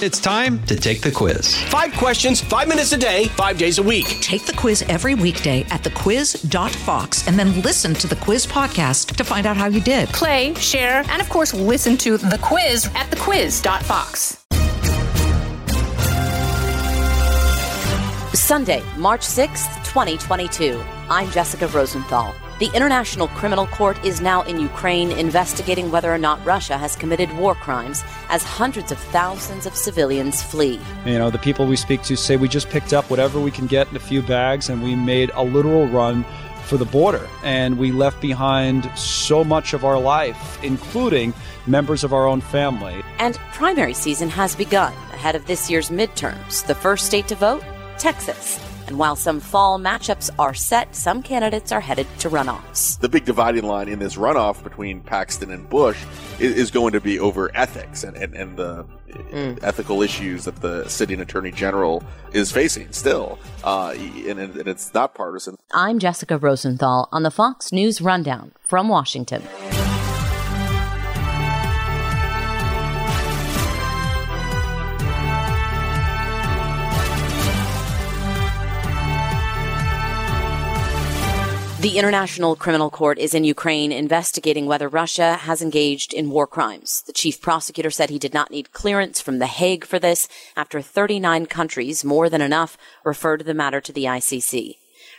It's time to take the quiz. Five questions, five minutes a day, five days a week. Take the quiz every weekday at thequiz.fox and then listen to the quiz podcast to find out how you did. Play, share, and of course, listen to the quiz at thequiz.fox. Sunday, March 6th, 2022. I'm Jessica Rosenthal. The International Criminal Court is now in Ukraine investigating whether or not Russia has committed war crimes as hundreds of thousands of civilians flee. You know, the people we speak to say we just picked up whatever we can get in a few bags and we made a literal run for the border. And we left behind so much of our life, including members of our own family. And primary season has begun ahead of this year's midterms. The first state to vote? Texas. And while some fall matchups are set, some candidates are headed to runoffs. The big dividing line in this runoff between Paxton and Bush is, is going to be over ethics and, and, and the mm. ethical issues that the sitting attorney general is facing still. Uh, and, and it's not partisan. I'm Jessica Rosenthal on the Fox News Rundown from Washington. The International Criminal Court is in Ukraine investigating whether Russia has engaged in war crimes. The chief prosecutor said he did not need clearance from The Hague for this after 39 countries, more than enough, referred the matter to the ICC.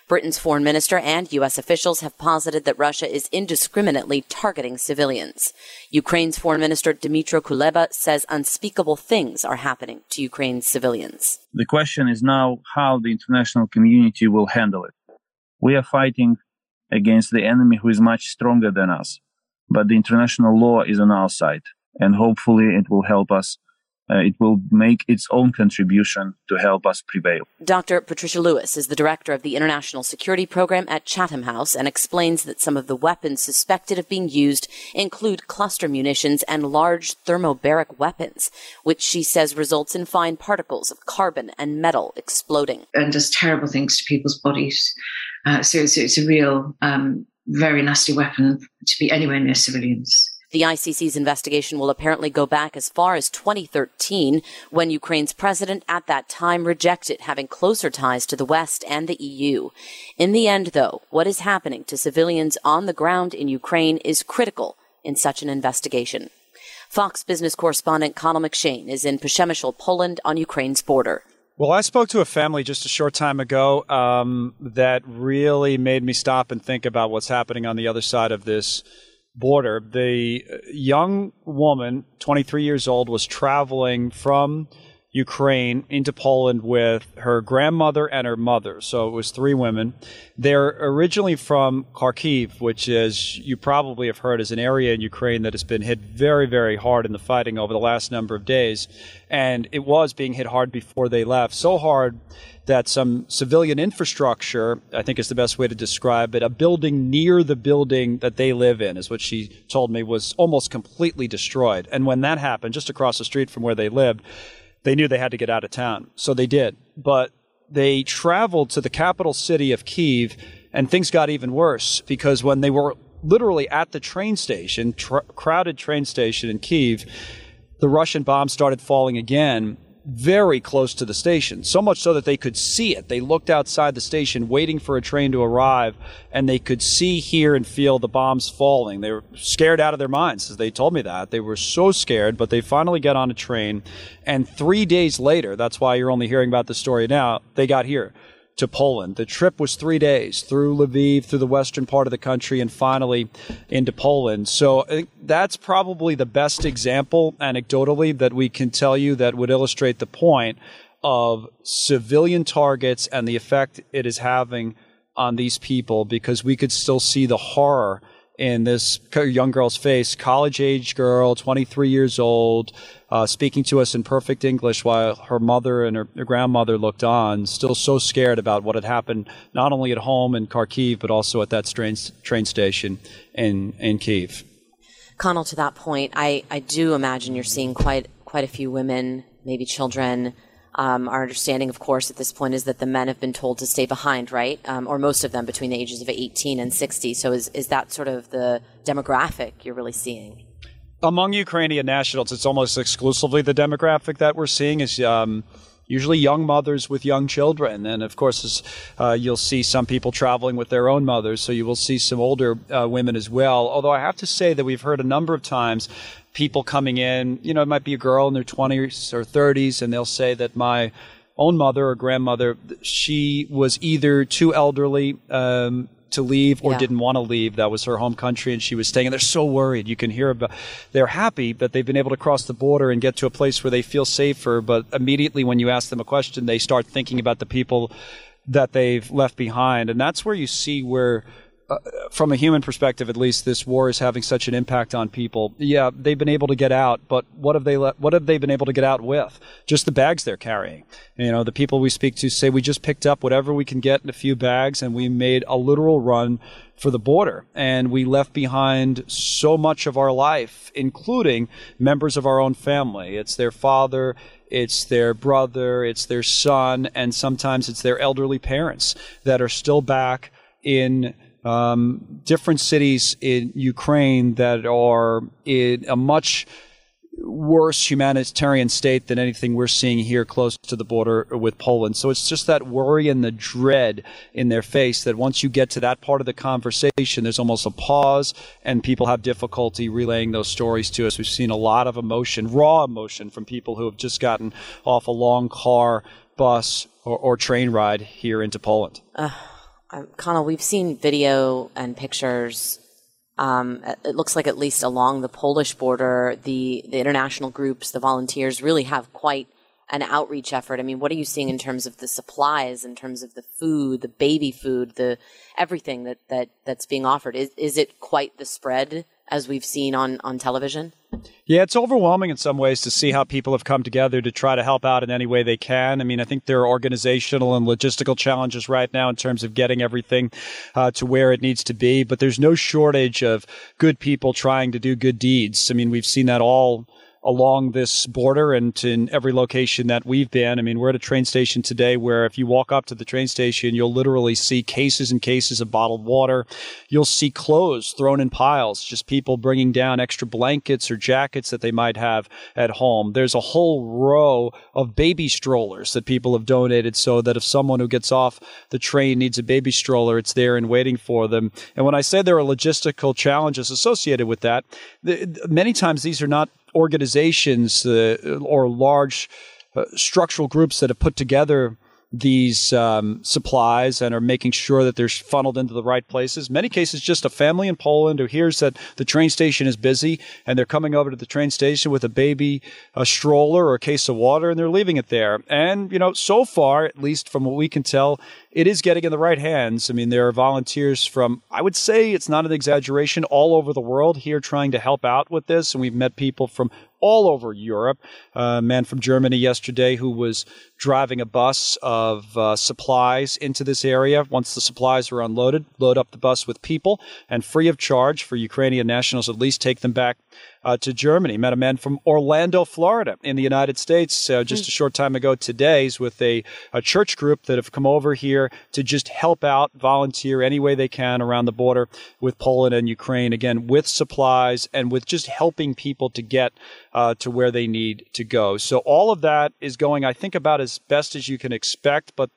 Britain's foreign minister and U.S. officials have posited that Russia is indiscriminately targeting civilians. Ukraine's foreign minister Dmytro Kuleba says unspeakable things are happening to Ukraine's civilians. The question is now how the international community will handle it. We are fighting against the enemy who is much stronger than us. But the international law is on our side, and hopefully it will help us. Uh, it will make its own contribution to help us prevail. Dr. Patricia Lewis is the director of the International Security Program at Chatham House and explains that some of the weapons suspected of being used include cluster munitions and large thermobaric weapons, which she says results in fine particles of carbon and metal exploding. And does terrible things to people's bodies. Uh, so, it's a real, um, very nasty weapon to be anywhere near civilians. The ICC's investigation will apparently go back as far as 2013, when Ukraine's president at that time rejected having closer ties to the West and the EU. In the end, though, what is happening to civilians on the ground in Ukraine is critical in such an investigation. Fox business correspondent Connell McShane is in Przemysl, Poland, on Ukraine's border. Well, I spoke to a family just a short time ago um, that really made me stop and think about what's happening on the other side of this border. The young woman, 23 years old, was traveling from Ukraine into Poland with her grandmother and her mother. So it was three women. They're originally from Kharkiv, which is, you probably have heard, is an area in Ukraine that has been hit very, very hard in the fighting over the last number of days. And it was being hit hard before they left. So hard that some civilian infrastructure, I think is the best way to describe it, a building near the building that they live in, is what she told me, was almost completely destroyed. And when that happened, just across the street from where they lived, they knew they had to get out of town. So they did. But they traveled to the capital city of Kiev, and things got even worse because when they were literally at the train station, tr- crowded train station in Kiev, the Russian bombs started falling again very close to the station, so much so that they could see it. They looked outside the station waiting for a train to arrive, and they could see, hear, and feel the bombs falling. They were scared out of their minds, as they told me that. They were so scared, but they finally got on a train, and three days later, that's why you're only hearing about the story now, they got here to Poland. The trip was three days through Lviv, through the western part of the country, and finally into Poland. So uh, that's probably the best example, anecdotally, that we can tell you that would illustrate the point of civilian targets and the effect it is having on these people because we could still see the horror in this young girl's face, college age girl, 23 years old, uh, speaking to us in perfect English while her mother and her, her, grandmother looked on, still so scared about what had happened, not only at home in Kharkiv, but also at that train, train station in, in Kiev. Connell, to that point, I, I do imagine you're seeing quite, quite a few women, maybe children, um, our understanding, of course, at this point is that the men have been told to stay behind, right? Um, or most of them between the ages of 18 and 60. So is, is that sort of the demographic you're really seeing? Among Ukrainian nationals, it's almost exclusively the demographic that we're seeing is um, usually young mothers with young children. And of course, uh, you'll see some people traveling with their own mothers, so you will see some older uh, women as well. Although I have to say that we've heard a number of times people coming in, you know, it might be a girl in their 20s or 30s, and they'll say that my own mother or grandmother, she was either too elderly, um, to leave or Yeah. didn't want to leave. That was her home country, and she was staying. And they're so worried. You can hear about. They're happy that they've been able to cross the border and get to a place where they feel safer. But immediately, when you ask them a question, they start thinking about the people that they've left behind, and that's where you see where. Uh, from a human perspective, at least, this war is having such an impact on people. Yeah, they've been able to get out, but what have they le- what have they been able to get out with? Just the bags they're carrying. You know, the people we speak to say we just picked up whatever we can get in a few bags, and we made a literal run for the border, and we left behind so much of our life, including members of our own family. It's their father, it's their brother, it's their son, and sometimes it's their elderly parents that are still back in um, different cities in Ukraine that are in a much worse humanitarian state than anything we're seeing here close to the border with Poland. So it's just that worry and the dread in their face that once you get to that part of the conversation, there's almost a pause and people have difficulty relaying those stories to us. We've seen a lot of emotion, raw emotion from people who have just gotten off a long car, bus, or, or train ride here into Poland. Uh, Connell, we've seen video and pictures. Um, it looks like at least along the Polish border, the the international groups, the volunteers, really have quite an outreach effort. I mean, what are you seeing in terms of the supplies, in terms of the food, the baby food, the everything that, that that's being offered? Is is it quite the spread as we've seen on on television? Yeah, it's overwhelming in some ways to see how people have come together to try to help out in any way they can. I mean, I think there are organizational and logistical challenges right now in terms of getting everything uh, to where it needs to be, but there's no shortage of good people trying to do good deeds. I mean, we've seen that all along this border and in every location that we've been. I mean, we're at a train station today where if you walk up to the train station, you'll literally see cases and cases of bottled water. You'll see clothes thrown in piles, just people bringing down extra blankets or jackets that they might have at home. There's a whole row of baby strollers that people have donated so that if someone who gets off the train needs a baby stroller, it's there and waiting for them. And when I say there are logistical challenges associated with that, many times these are not organizations uh, or large uh, structural groups that have put together these um, supplies and are making sure that they're funneled into the right places. Many cases, just a family in Poland who hears that the train station is busy and they're coming over to the train station with a baby, a stroller, or a case of water, and they're leaving it there. And, you know, so far, at least from what we can tell, it is getting in the right hands. I mean, there are volunteers from, I would say it's not an exaggeration, all over the world here trying to help out with this. And we've met people from all over Europe. a man from Germany yesterday who was driving a bus of uh, supplies into this area. Once the supplies were unloaded, load up the bus with people and free of charge for Ukrainian nationals, at least take them back uh, to Germany. Met a man from Orlando, Florida, in the United States uh, just a short time ago today. With a, a church group that have come over here to just help out, volunteer any way they can around the border with Poland and Ukraine, again, with supplies and with just helping people to get uh, to where they need to go. So all of that is going, I think, about as best as you can expect, but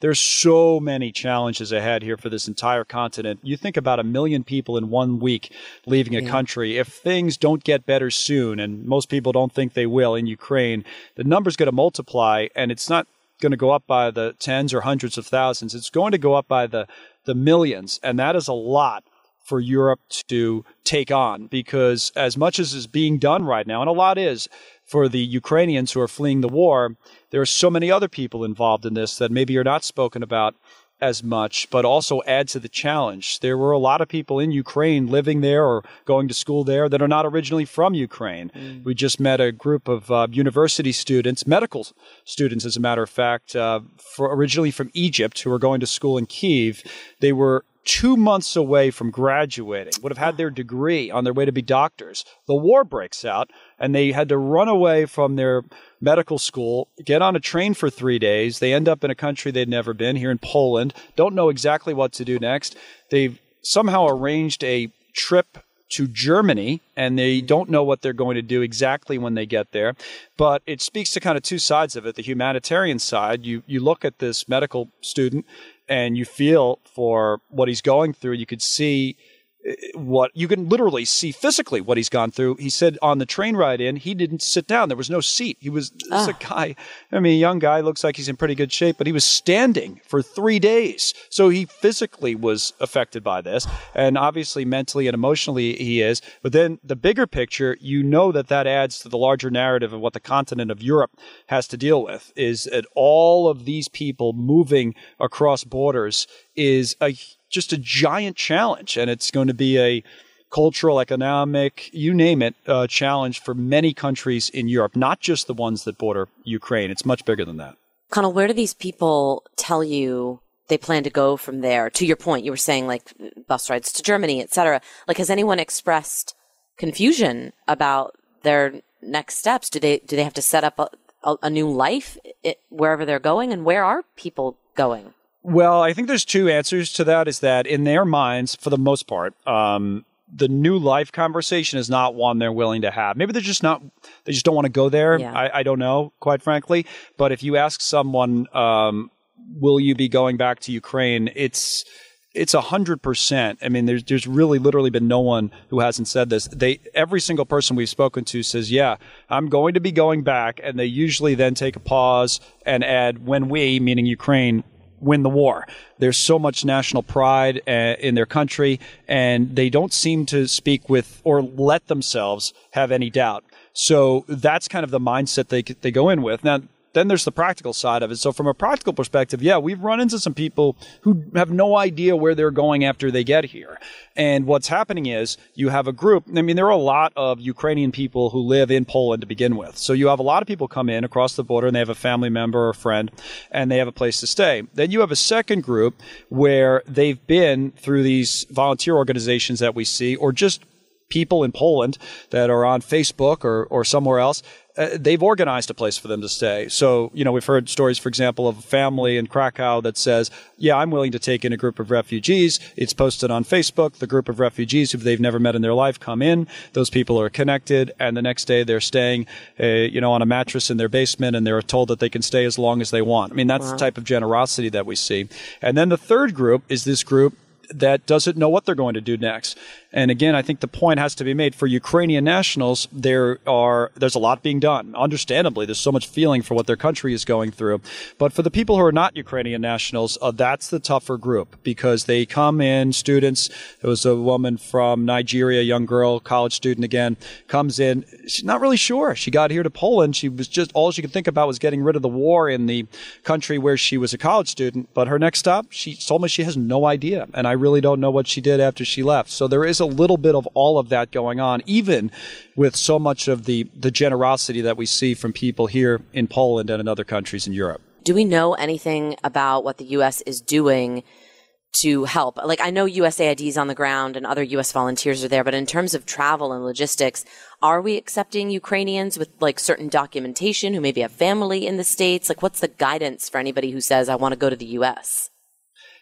there's so many challenges ahead here for this entire continent. You think about a million people in one week leaving a country. If things don't get better soon, and most people don't think they will in Ukraine, the number's going to multiply, and it's not going to go up by the tens or hundreds of thousands. It's going to go up by the the millions, and that is a lot for Europe to take on because as much as is being done right now, and a lot is for the Ukrainians who are fleeing the war, there are so many other people involved in this that maybe are not spoken about as much, but also add to the challenge. There were a lot of people in Ukraine living there or going to school there that are not originally from Ukraine. We just met a group of uh, university students, medical students, as a matter of fact, uh, originally from Egypt who were going to school in Kiev. They were two months away from graduating, would have had their degree on their way to be doctors. The war breaks out, and they had to run away from their medical school, get on a train for three days. They end up in a country they'd never been, here in Poland, don't know exactly what to do next. They've somehow arranged a trip to Germany, and they don't know what they're going to do exactly when they get there. But it speaks to kind of two sides of it. The humanitarian side, you, you look at this medical student and you feel for what he's going through. You could see what you can literally see physically what he's gone through. He said on the train ride in, he didn't sit down. There was no seat. He was ah. a guy. I mean, a young guy looks like he's in pretty good shape, but he was standing for three days. So he physically was affected by this, and obviously mentally and emotionally he is. But then the bigger picture, you know that that adds to the larger narrative of what the continent of Europe has to deal with. Is that all of these people moving across borders is a just a giant challenge, and it's going to be a cultural, economic, you name it, uh, challenge for many countries in Europe, not just the ones that border Ukraine. It's much bigger than that. Connell, where do these people tell you they plan to go from there? To your point, you were saying like bus rides to Germany, et cetera. Like, has anyone expressed confusion about their next steps? Do they do they have to set up a, a, a new life it, wherever they're going, and where are people going? Well, I think there's two answers to that. Is that in their minds, for the most part, um, the new life conversation is not one they're willing to have. Maybe they're just not, they just don't want to go there. Yeah. I, I, don't know, quite frankly. But if you ask someone, um, will you be going back to Ukraine? It's, it's a hundred percent. I mean, there's there's really literally been no one who hasn't said this. They every single person we've spoken to says, "Yeah, I'm going to be going back," and they usually then take a pause and add, "When we, meaning Ukraine, win the war. There's so much national pride uh, in their country, and they don't seem to speak with or let themselves have any doubt. So that's kind of the mindset they they go in with. Now, then there's the practical side of it. So from a practical perspective, yeah, we've run into some people who have no idea where they're going after they get here. And what's happening is you have a group. I mean, there are a lot of Ukrainian people who live in Poland to begin with. So you have a lot of people come in across the border and they have a family member or a friend and they have a place to stay. Then you have a second group where they've been through these volunteer organizations that we see or just people in Poland that are on Facebook or, or somewhere else uh, they've organized a place for them to stay. So, you know, we've heard stories, for example, of a family in Krakow that says, yeah, I'm willing to take in a group of refugees. It's posted on Facebook. The group of refugees who they've never met in their life come in. Those people are connected. And the next day they're staying, uh, you know, on a mattress in their basement and they're told that they can stay as long as they want. I mean, that's wow. the type of generosity that we see. And then the third group is this group that doesn't know what they're going to do next. And again, I think the point has to be made for Ukrainian nationals. There are there's a lot being done. Understandably, there's so much feeling for what their country is going through. But for the people who are not Ukrainian nationals, uh, that's the tougher group because they come in. Students. There was a woman from Nigeria, young girl, college student again, comes in. She's not really sure. She got here to Poland. She was just all she could think about was getting rid of the war in the country where she was a college student. But her next stop, she told me she has no idea, and I really don't know what she did after she left. So there is a little bit of all of that going on, even with so much of the, the generosity that we see from people here in Poland and in other countries in Europe. Do we know anything about what the U.S. is doing to help? Like, I know USAID is on the ground and other U.S. volunteers are there, but in terms of travel and logistics, are we accepting Ukrainians with like certain documentation who maybe have family in the States? Like, what's the guidance for anybody who says, I want to go to the U.S.?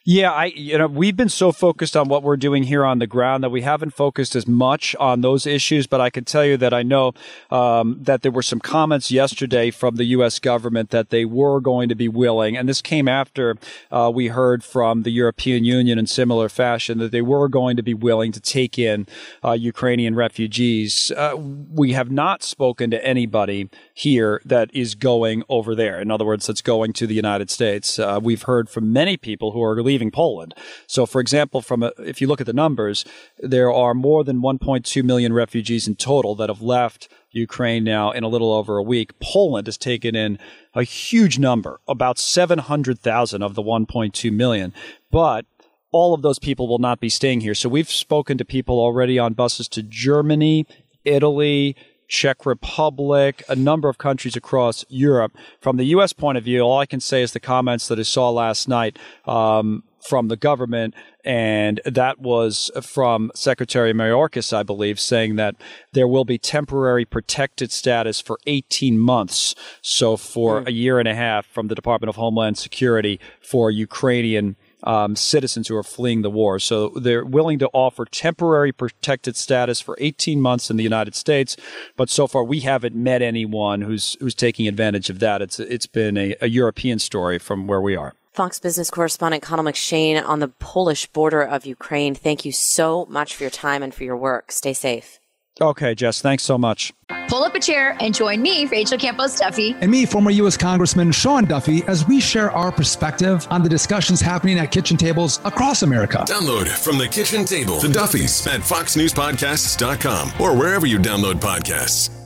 Yeah, I you know we've been so focused on what we're doing here on the ground that we haven't focused as much on those issues. But I can tell you that I know um, that there were some comments yesterday from the U.S. government that they were going to be willing, and this came after uh, we heard from the European Union in similar fashion that they were going to be willing to take in uh, Ukrainian refugees. Uh, we have not spoken to anybody here that is going over there. In other words, that's going to the United States. Uh, we've heard from many people who are leaving leaving Poland. So, for example, from a, if you look at the numbers, there are more than 1.2 million refugees in total that have left Ukraine now in a little over a week. Poland has taken in a huge number, about 700,000 of the 1.2 million. But all of those people will not be staying here. So we've spoken to people already on buses to Germany, Italy, Czech Republic, a number of countries across Europe. From the U.S. point of view, all I can say is the comments that I saw last night um, from the government, and that was from Secretary Mayorkas, I believe, saying that there will be temporary protected status for 18 months. So for mm. a year and a half from the Department of Homeland Security for Ukrainian um, citizens who are fleeing the war. So they're willing to offer temporary protected status for 18 months in the United States, but so far we haven't met anyone who's who's taking advantage of that. It's it's been a, a European story from where we are. Fox Business correspondent Connell McShane on the Polish border of Ukraine. Thank you so much for your time and for your work. Stay safe. Okay, Jess, thanks so much. Pull up a chair and join me, Rachel Campos Duffy. And me, former U.S. Congressman Sean Duffy, as we share our perspective on the discussions happening at kitchen tables across America. Download from the kitchen table the Duffys at foxnewspodcasts.com or wherever you download podcasts.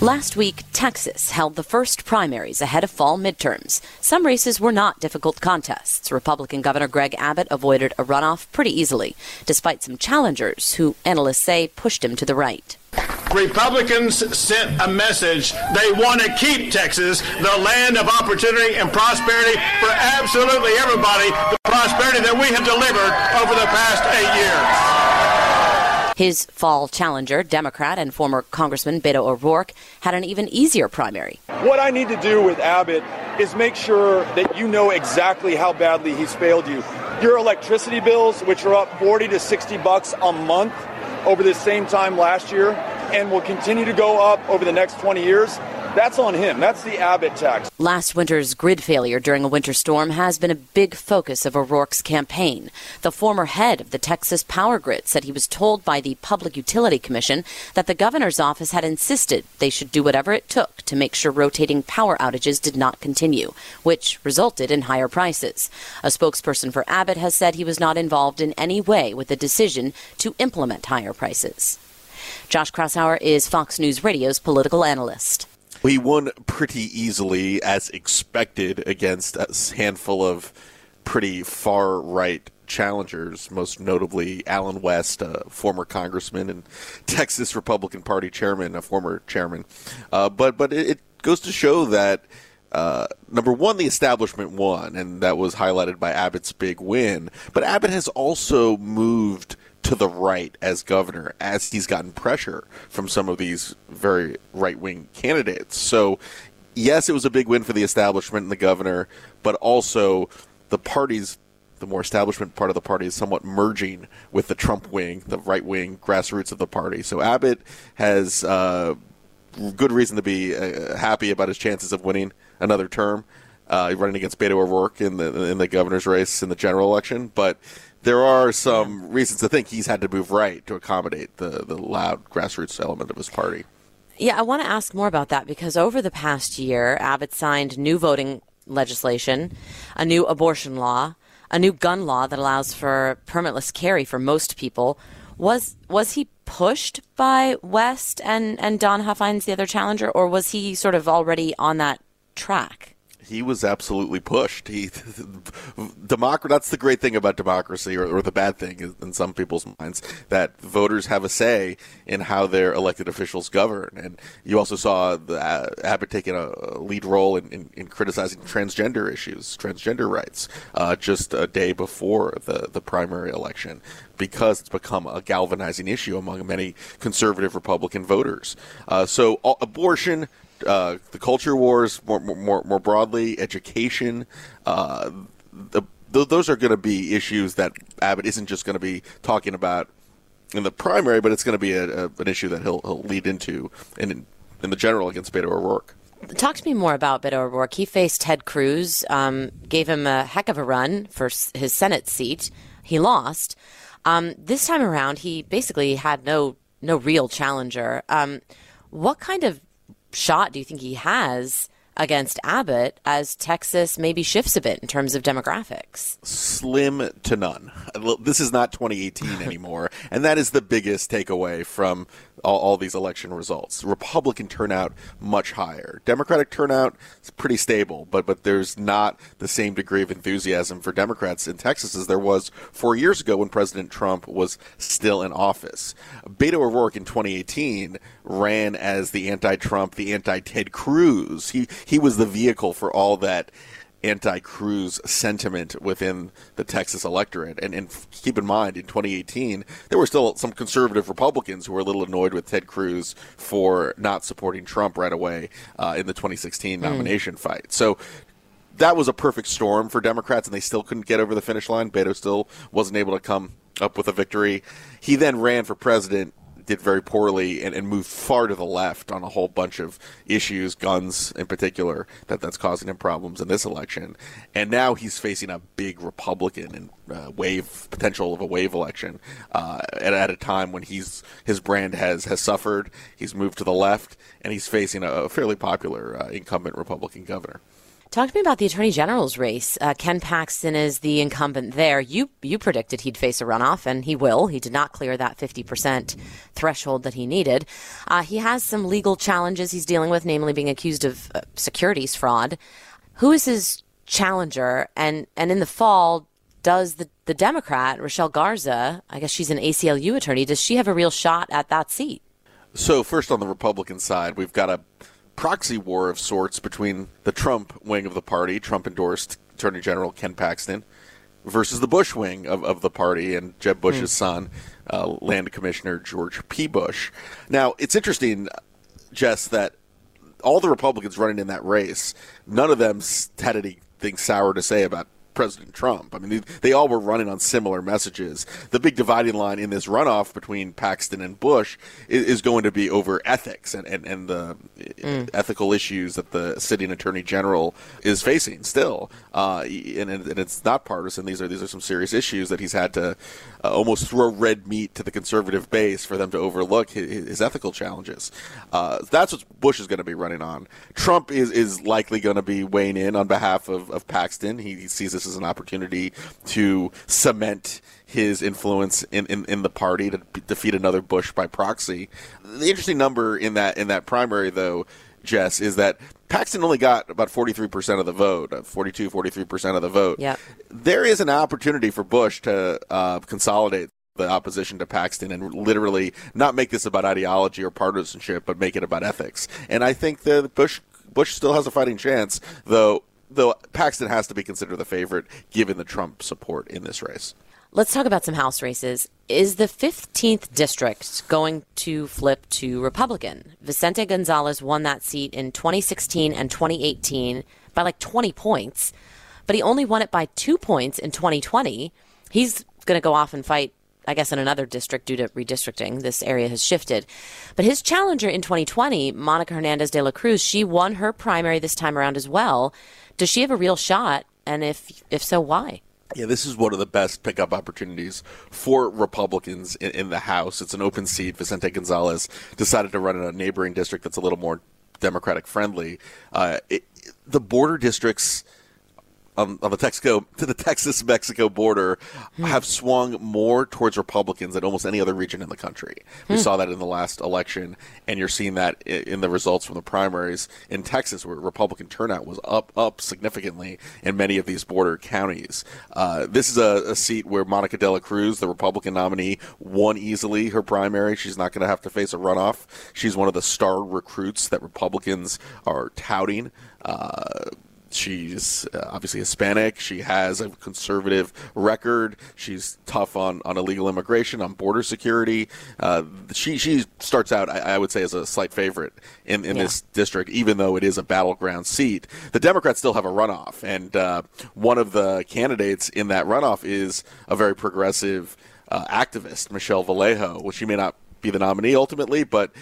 Last week, Texas held the first primaries ahead of fall midterms. Some races were not difficult contests. Republican Governor Greg Abbott avoided a runoff pretty easily, despite some challengers who analysts say pushed him to the right. Republicans sent a message they want to keep Texas the land of opportunity and prosperity for absolutely everybody, the prosperity that we have delivered over the past eight years. His fall challenger, Democrat and former Congressman Beto O'Rourke, had an even easier primary. What I need to do with Abbott is make sure that you know exactly how badly he's failed you. Your electricity bills, which are up 40 to 60 bucks a month over the same time last year and will continue to go up over the next 20 years, that's on him. That's the Abbott tax. Last winter's grid failure during a winter storm has been a big focus of O'Rourke's campaign. The former head of the Texas Power Grid said he was told by the Public Utility Commission that the governor's office had insisted they should do whatever it took to make sure rotating power outages did not continue, which resulted in higher prices. A spokesperson for Abbott has said he was not involved in any way with the decision to implement higher prices. Josh Kraushaar is Fox News Radio's political analyst. He won pretty easily, as expected, against a handful of pretty far right challengers, most notably Allen West, a former congressman and Texas Republican Party chairman, a former chairman. Uh, but but it, it, goes to show that. Uh, number one, the establishment won, and that was highlighted by Abbott's big win. But Abbott has also moved to the right as governor as he's gotten pressure from some of these very right wing candidates. So, yes, it was a big win for the establishment and the governor, but also the party's the more establishment part of the party is somewhat merging with the Trump wing, the right wing grassroots of the party. So Abbott has uh, good reason to be uh, happy about his chances of winning another term, uh, running against Beto O'Rourke in the in the governor's race in the general election, but there are some reasons to think he's had to move right to accommodate the, the loud grassroots element of his party. Yeah, I want to ask more about that because over the past year, Abbott signed new voting legislation, a new abortion law, a new gun law that allows for permitless carry for most people. Was was he pushed by West and and Don Huffines, the other challenger, or was he sort of already on that track? He was absolutely pushed. He, democracy. That's the great thing about democracy, or, or, the bad thing in some people's minds, that voters have a say in how their elected officials govern. And you also saw the, uh, Abbott taking a lead role in, in, in, criticizing transgender issues, transgender rights, uh, just a day before the the primary election, because it's become a galvanizing issue among many conservative Republican voters. Uh, so abortion uh, the culture wars more more more broadly, education. Uh, the, those are going to be issues that Abbott isn't just going to be talking about in the primary, but it's going to be a, a, an issue that he'll, he'll lead into in in the general against Beto O'Rourke. Talk to me more about Beto O'Rourke. He faced Ted Cruz, um, gave him a heck of a run for his Senate seat. He lost. Um, this time around, he basically had no no real challenger. Um, what kind of shot do you think he has against Abbott as Texas maybe shifts a bit in terms of demographics? Slim to none. This is not 2018 anymore. and that is the biggest takeaway from all, all, these election results. Republican turnout much higher. Democratic turnout is pretty stable, but but there's not the same degree of enthusiasm for Democrats in Texas as there was four years ago when President Trump was still in office. Beto O'Rourke in 2018 ran as the anti-Trump, the anti-Ted Cruz. He he was the vehicle for all that anti-Cruz sentiment within the Texas electorate. And, and keep in mind, in 2018, there were still some conservative Republicans who were a little annoyed with Ted Cruz for not supporting Trump right away uh, in the 2016 nomination mm. fight. So that was a perfect storm for Democrats, and they still couldn't get over the finish line. Beto still wasn't able to come up with a victory. He then ran for president did very poorly and, and, moved far to the left on a whole bunch of issues, guns in particular, that that's causing him problems in this election. And now he's facing a big Republican and uh, wave potential of a wave election uh, at, at a time when he's his brand has has suffered. He's moved to the left, and he's facing a, fairly popular uh, incumbent Republican governor. Talk to me about the attorney general's race. Uh, Ken Paxton is the incumbent there. You you predicted he'd face a runoff, and he will. He did not clear that 50% threshold that he needed. Uh, he has some legal challenges he's dealing with, namely being accused of uh, securities fraud. Who is his challenger? And and in the fall, does the the Democrat Rochelle Garza? I guess she's an ACLU attorney. Does she have a real shot at that seat? So first, on the Republican side, we've got a proxy war of sorts between the Trump wing of the party, Trump endorsed Attorney General Ken Paxton, versus the Bush wing of, of the party and Jeb Bush's mm. son, uh, Land Commissioner George P. Bush. Now, it's interesting, Jess, that all the Republicans running in that race, none of them had anything sour to say about President Trump. I mean, they, they, all were running on similar messages. The big dividing line in this runoff between Paxton and Bush is, is going to be over ethics and, and, and the mm. ethical issues that the sitting attorney general is facing still. Uh, and, and, it's not partisan. These are these are some serious issues that he's had to uh, almost throw red meat to the conservative base for them to overlook his, his ethical challenges. Uh, that's what Bush is going to be running on. Trump is, is likely going to be weighing in on behalf of, of Paxton. He, he sees this as an opportunity to cement his influence in, in, in the party to defeat another Bush by proxy. The interesting number in that in that primary, though, Jess, is that Paxton only got about 43% of the vote, uh, 42, 43% of the vote. Yep. There is an opportunity for Bush to uh, consolidate the opposition to Paxton and literally not make this about ideology or partisanship, but make it about ethics. And I think that Bush Bush still has a fighting chance, though. Though Paxton has to be considered the favorite given the Trump support in this race. Let's talk about some House races. Is the 15th district going to flip to Republican? Vicente Gonzalez won that seat in 2016 and 2018 by like 20 points, but he only won it by two points in 2020. He's going to go off and fight, I guess, in another district due to redistricting. This area has shifted. But his challenger in 2020, Monica Hernandez de la Cruz, she won her primary this time around as well. Does she have a real shot? And if if so, why? Yeah, this is one of the best pickup opportunities for Republicans in, in, the House. It's an open seat. Vicente Gonzalez decided to run in a neighboring district that's a little more Democratic friendly. Uh, it, the border districts on, on the Texaco to the Texas Mexico border hmm. have swung more towards Republicans than almost any other region in the country. We hmm. saw that in the last election, and you're seeing that in the results from the primaries in Texas, where Republican turnout was up up significantly in many of these border counties. Uh, this is a, a, seat where Monica De La Cruz, the Republican nominee, won easily her primary. She's not going to have to face a runoff. She's one of the star recruits that Republicans are touting. Uh, She's uh, obviously Hispanic. She has a conservative record. She's tough on, on illegal immigration, on border security. Uh, she she starts out, I, I, would say, as a slight favorite in, in yeah. this district, even though it is a battleground seat. The Democrats still have a runoff, and uh, one of the candidates in that runoff is a very progressive uh, activist, Michelle Vallejo. Well, she may not be the nominee ultimately, but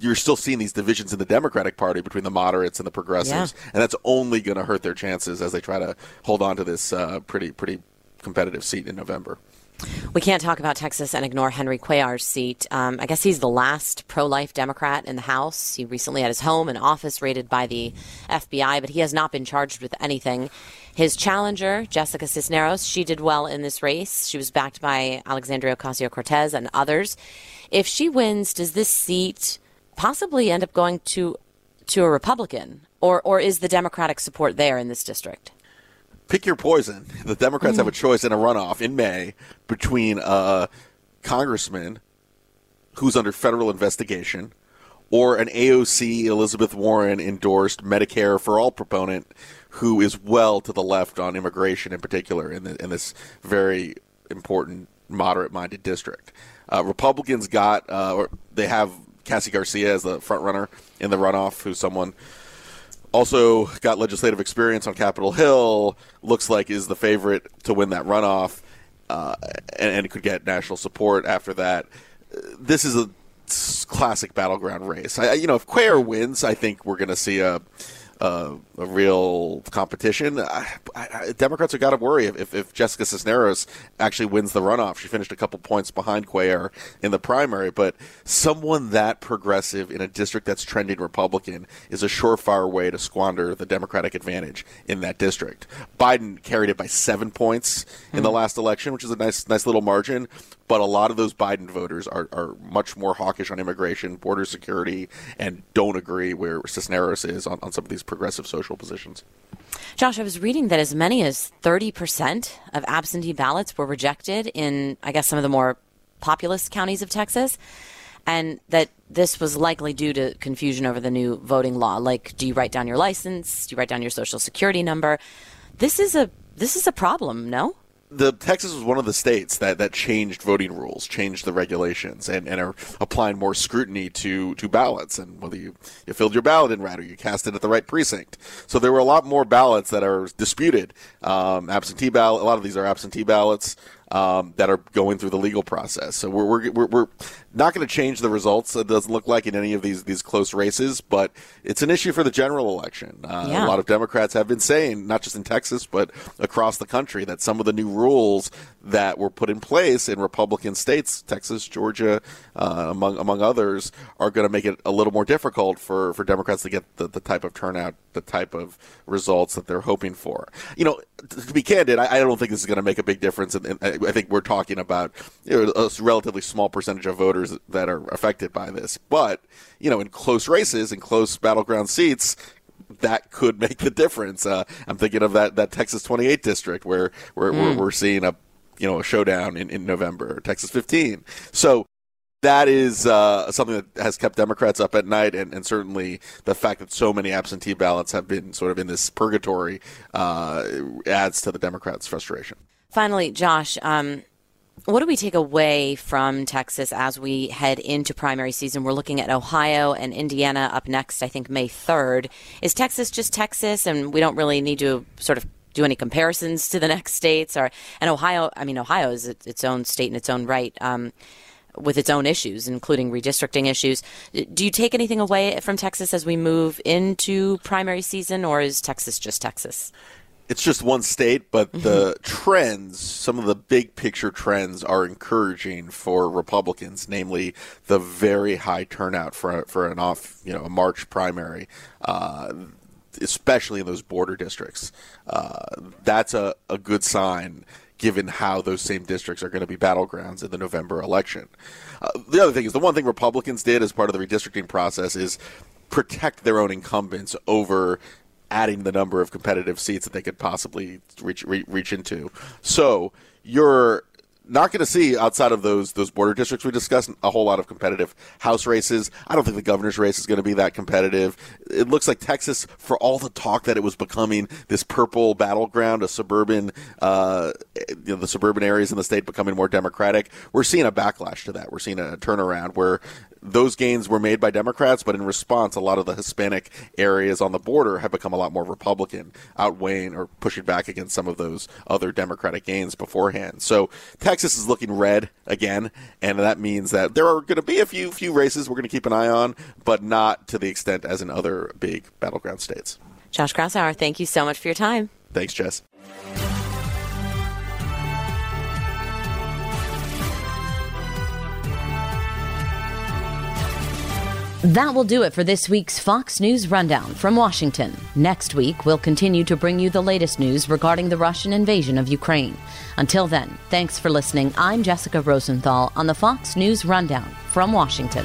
you're still seeing these divisions in the Democratic Party between the moderates and the progressives, yeah. and that's only going to hurt their chances as they try to hold on to this uh, pretty pretty competitive seat in November. We can't talk about Texas and ignore Henry Cuellar's seat. Um, I guess he's the last pro life Democrat in the House. He recently had his home and office raided by the FBI, but he has not been charged with anything. His challenger, Jessica Cisneros, she did well in this race. She was backed by Alexandria Ocasio Cortez and others. If she wins, does this seat possibly end up going to to a Republican, or or is the Democratic support there in this district? Pick your poison. The Democrats mm. have a choice in a runoff in May between a congressman who's under federal investigation or an AOC Elizabeth Warren endorsed Medicare for all proponent who is well to the left on immigration in particular in, the, in this very important moderate minded district. Uh, Republicans got, uh, or they have Cassy Garcia as the front runner in the runoff, who's someone also got legislative experience on Capitol Hill, looks like is the favorite to win that runoff, uh, and, and could get national support after that. This is a classic battleground race. I, you know, if Cuellar wins, I think we're going to see a uh, a real competition. I, I, Democrats have got to worry if, if Jessica Cisneros actually wins the runoff. She finished a couple points behind Cuellar in the primary, but someone that progressive in a district that's trending Republican is a surefire way to squander the Democratic advantage in that district. Biden carried it by seven points in mm-hmm. the last election, which is a nice, nice little margin but a lot of those Biden voters are, are much more hawkish on immigration, border security, and don't agree where Cisneros is on, on some of these progressive social positions. Josh, I was reading that as many as 30% of absentee ballots were rejected in, I guess, some of the more populous counties of Texas, and that this was likely due to confusion over the new voting law. Like, do you write down your license? Do you write down your social security number? This is a this is a problem, no? The Texas was one of the states that, that changed voting rules, changed the regulations, and, and are applying more scrutiny to, to ballots and whether you, you filled your ballot in right or you cast it at the right precinct. So there were a lot more ballots that are disputed. Um, absentee ballot, a lot of these are absentee ballots um, that are going through the legal process. So we're, we're, we're not going to change the results. It doesn't look like in any of these these close races, but it's an issue for the general election. Uh, yeah. A lot of Democrats have been saying, not just in Texas but across the country, that some of the new rules that were put in place in Republican states, Texas, Georgia, uh, among among others, are going to make it a little more difficult for, for Democrats to get the, the type of turnout, the type of results that they're hoping for. You know, to be candid, I, I don't think this is going to make a big difference. In, in, I think we're talking about you know, a relatively small percentage of voters that are affected by this. But you know, in close races, in close battleground seats, that could make the difference. Uh, I'm thinking of that, that Texas 28 district where, where mm. we're, we're, seeing a you know a showdown in, in November, Texas 15. So that is uh, something that has kept Democrats up at night, and, and, certainly the fact that so many absentee ballots have been sort of in this purgatory uh, adds to the Democrats' frustration. Finally, Josh, um, what do we take away from Texas as we head into primary season? We're looking at Ohio and Indiana up next, I think May 3rd. Is Texas just Texas and we don't really need to sort of do any comparisons to the next states? Or And Ohio, I mean, Ohio is its own state in its own right. Um, with its own issues, including redistricting issues. Do you take anything away from Texas as we move into primary season, or is Texas just Texas? It's just one state, but mm-hmm. the trends, some of the big picture trends are encouraging for Republicans, namely the very high turnout for for an off, you know, a March primary, uh, especially in those border districts. Uh, that's a, a good sign given how those same districts are going to be battlegrounds in the November election. Uh, the other thing is the one thing Republicans did as part of the redistricting process is protect their own incumbents over adding the number of competitive seats that they could possibly reach reach into. So you're not going to see outside of those those border districts we discussed a whole lot of competitive house races. I don't think the governor's race is going to be that competitive. It looks like Texas, for all the talk that it was becoming this purple battleground, a suburban, uh, you know, the suburban areas in the state becoming more democratic. We're seeing a backlash to that. We're seeing a turnaround where those gains were made by Democrats, but in response, a lot of the Hispanic areas on the border have become a lot more Republican, outweighing or pushing back against some of those other Democratic gains beforehand. So Texas is looking red again, and that means that there are going to be a few few races we're going to keep an eye on, but not to the extent as in other big battleground states. Josh Kraushaar, thank you so much for your time. Thanks, Jess. That will do it for this week's Fox News Rundown from Washington. Next week, we'll continue to bring you the latest news regarding the Russian invasion of Ukraine. Until then, thanks for listening. I'm Jessica Rosenthal on the Fox News Rundown from Washington.